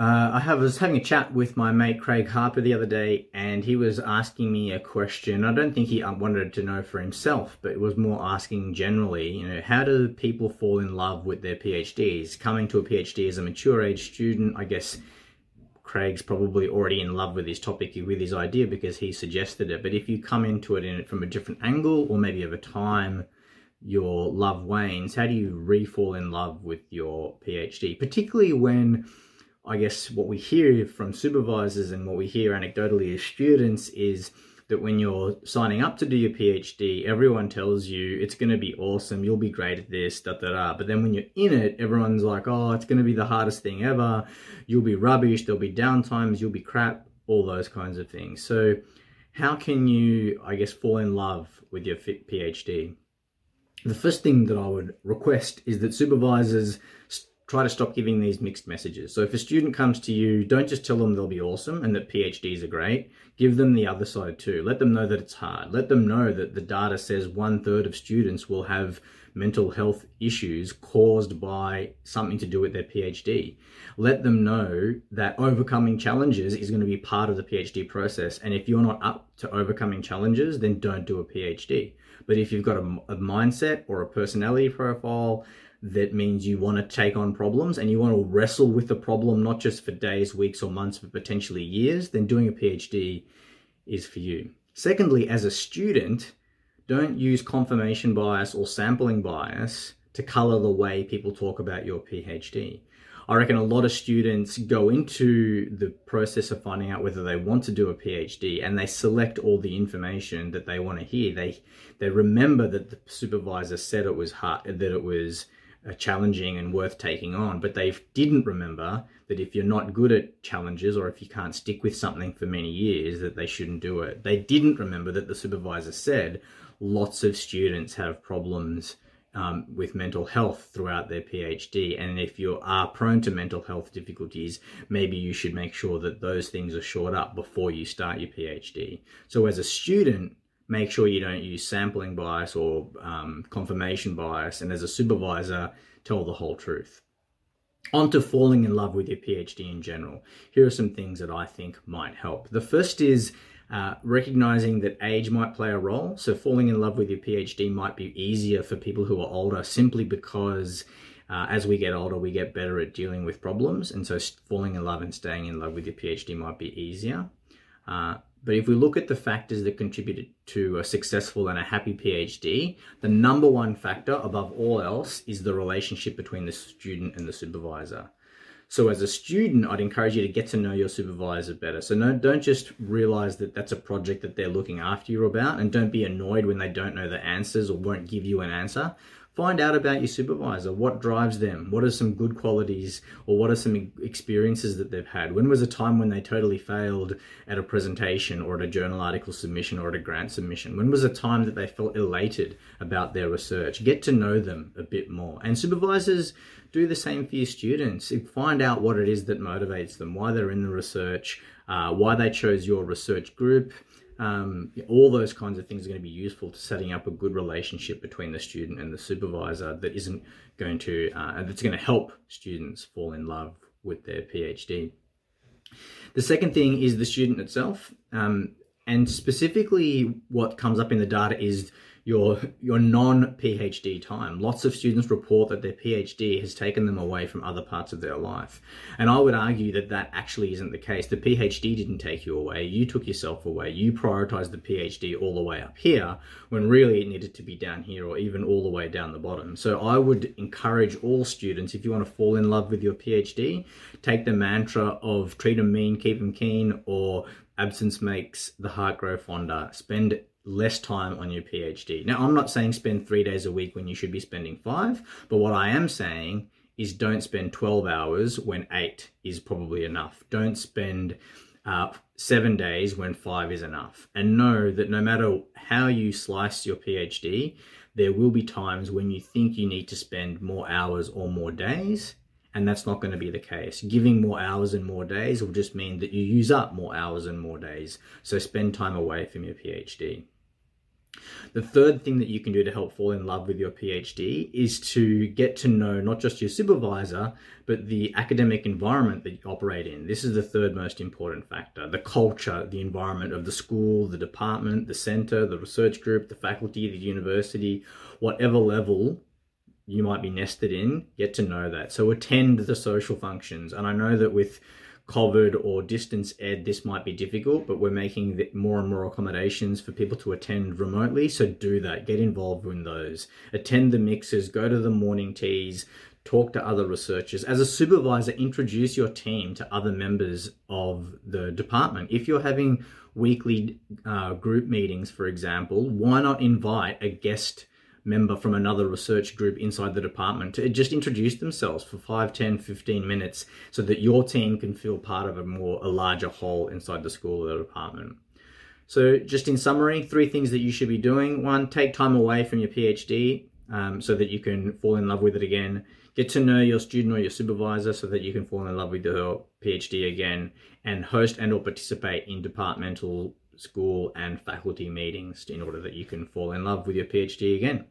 Uh, I was having a chat with my mate Craig Harper the other day, and he was asking me a question. I don't think he uh, wanted to know for himself, but it was more asking generally. You know, how do people fall in love with their PhDs? Coming to a PhD as a mature age student, I guess Craig's probably already in love with his topic, with his idea, because he suggested it. But if you come into it in it from a different angle, or maybe over time, your love wanes. How do you re-fall in love with your PhD, particularly when I guess what we hear from supervisors and what we hear anecdotally as students is that when you're signing up to do your PhD, everyone tells you it's going to be awesome, you'll be great at this, da da da. But then when you're in it, everyone's like, oh, it's going to be the hardest thing ever, you'll be rubbish, there'll be downtimes, you'll be crap, all those kinds of things. So, how can you, I guess, fall in love with your PhD? The first thing that I would request is that supervisors try to stop giving these mixed messages. So if a student comes to you, don't just tell them they'll be awesome and that PhDs are great. Give them the other side too. Let them know that it's hard. Let them know that the data says one third of students will have mental health issues caused by something to do with their PhD. Let them know that overcoming challenges is going to be part of the PhD process. And if you're not up to overcoming challenges, then don't do a PhD. But if you've got a, a mindset or a personality profile that means you want to take on problems and you want to wrestle with the problem not just for days, weeks, or months, but potentially years, then doing a PhD is for you. Secondly, as a student, don't use confirmation bias or sampling bias to color the way people talk about your PhD. I reckon a lot of students go into the process of finding out whether they want to do a PhD and they select all the information that they want to hear. They they remember that the supervisor said it was hard, that it was challenging and worth taking on. But they didn't remember that if you're not good at challenges or if you can't stick with something for many years, that they shouldn't do it. They didn't remember that the supervisor said lots of students have problems um, with mental health throughout their PhD. And if you are prone to mental health difficulties, maybe you should make sure that those things are shored up before you start your PhD. So as a student, make sure you don't use sampling bias or um, confirmation bias, and as a supervisor, tell the whole truth. On to falling in love with your PhD in general. Here are some things that I think might help. The first is uh, recognizing that age might play a role. So, falling in love with your PhD might be easier for people who are older simply because uh, as we get older, we get better at dealing with problems. And so, falling in love and staying in love with your PhD might be easier. Uh, but if we look at the factors that contributed to a successful and a happy PhD, the number one factor above all else is the relationship between the student and the supervisor. So as a student, I'd encourage you to get to know your supervisor better. So no, don't just realize that that's a project that they're looking after you about and don't be annoyed when they don't know the answers or won't give you an answer. Find out about your supervisor. What drives them? What are some good qualities or what are some experiences that they've had? When was a time when they totally failed at a presentation or at a journal article submission or at a grant submission? When was a time that they felt elated about their research? Get to know them a bit more. And supervisors do the same for your students. Find out what it is that motivates them, why they're in the research, uh, why they chose your research group um, all those kinds of things are going to be useful to setting up a good relationship between the student and the supervisor that isn't going to uh, that's going to help students fall in love with their PhD. The second thing is the student itself, um, and specifically what comes up in the data is your your non-PhD time. Lots of students report that their PhD has taken them away from other parts of their life. And I would argue that that actually isn't the case. The PhD didn't take you away. You took yourself away. You prioritized the PhD all the way up here when really it needed to be down here or even all the way down the bottom. So I would encourage all students if you want to fall in love with your PhD, take the mantra of treat them mean, keep them keen or absence makes the heart grow fonder. Spend less time on your PhD. Now, I'm not saying spend three days a week when you should be spending five, but what I am saying is don't spend 12 hours when eight is probably enough. Don't spend uh, seven days when five is enough. And know that no matter how you slice your PhD, there will be times when you think you need to spend more hours or more days. And that's not going to be the case. Giving more hours and more days will just mean that you use up more hours and more days. So spend time away from your PhD. The third thing that you can do to help fall in love with your PhD is to get to know not just your supervisor, but the academic environment that you operate in. This is the third most important factor the culture, the environment of the school, the department, the center, the research group, the faculty, the university, whatever level you might be nested in, get to know that. So attend the social functions. And I know that with COVID or distance ed, this might be difficult, but we're making more and more accommodations for people to attend remotely. So do that, get involved in those, attend the mixes, go to the morning teas, talk to other researchers. As a supervisor, introduce your team to other members of the department. If you're having weekly uh, group meetings, for example, why not invite a guest member from another research group inside the department to just introduce themselves for 5 10 15 minutes so that your team can feel part of a more a larger whole inside the school or the department. So just in summary three things that you should be doing. One take time away from your phd um, so that you can fall in love with it again. Get to know your student or your supervisor so that you can fall in love with your phd again and host and or participate in departmental school and faculty meetings in order that you can fall in love with your PhD again.